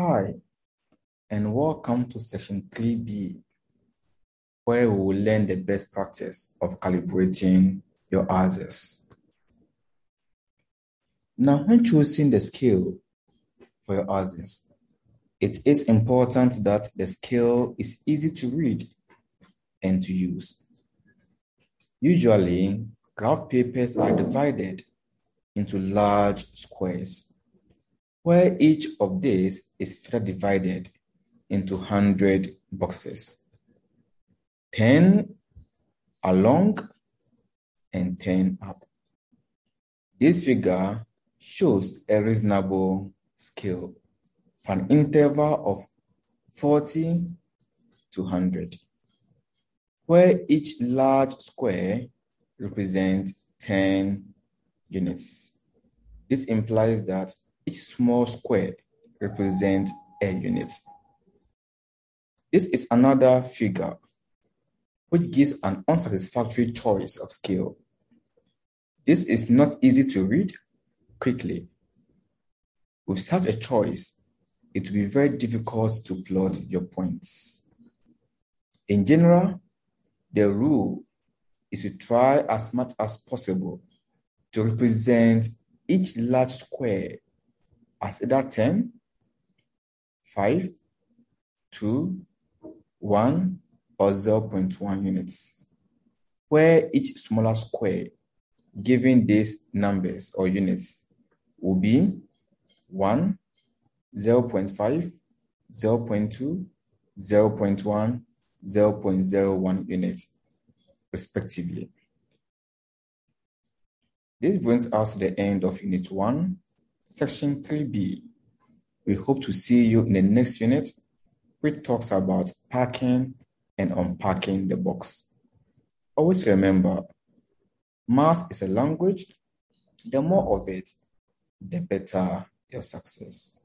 Hi, and welcome to section 3B, where we will learn the best practice of calibrating your axis. Now, when choosing the scale for your axis, it is important that the scale is easy to read and to use. Usually, graph papers are divided into large squares, where each of these is further divided into 100 boxes. 10 along and 10 up. This figure shows a reasonable scale for an interval of 40 to 100, where each large square represents 10 units. This implies that each small square represents a unit. This is another figure which gives an unsatisfactory choice of scale. This is not easy to read quickly. With such a choice, it will be very difficult to plot your points. In general, the rule is to try as much as possible to represent each large square as either 10, 5, 2, 1, or 0.1 units, where each smaller square given these numbers or units will be 1, 0.5, 0.2, 0.1, 0.01 units, respectively. This brings us to the end of Unit 1, Section 3B. We hope to see you in the next unit, which talks about packing and unpacking the box. Always remember, math is a language. The more of it, the better your success.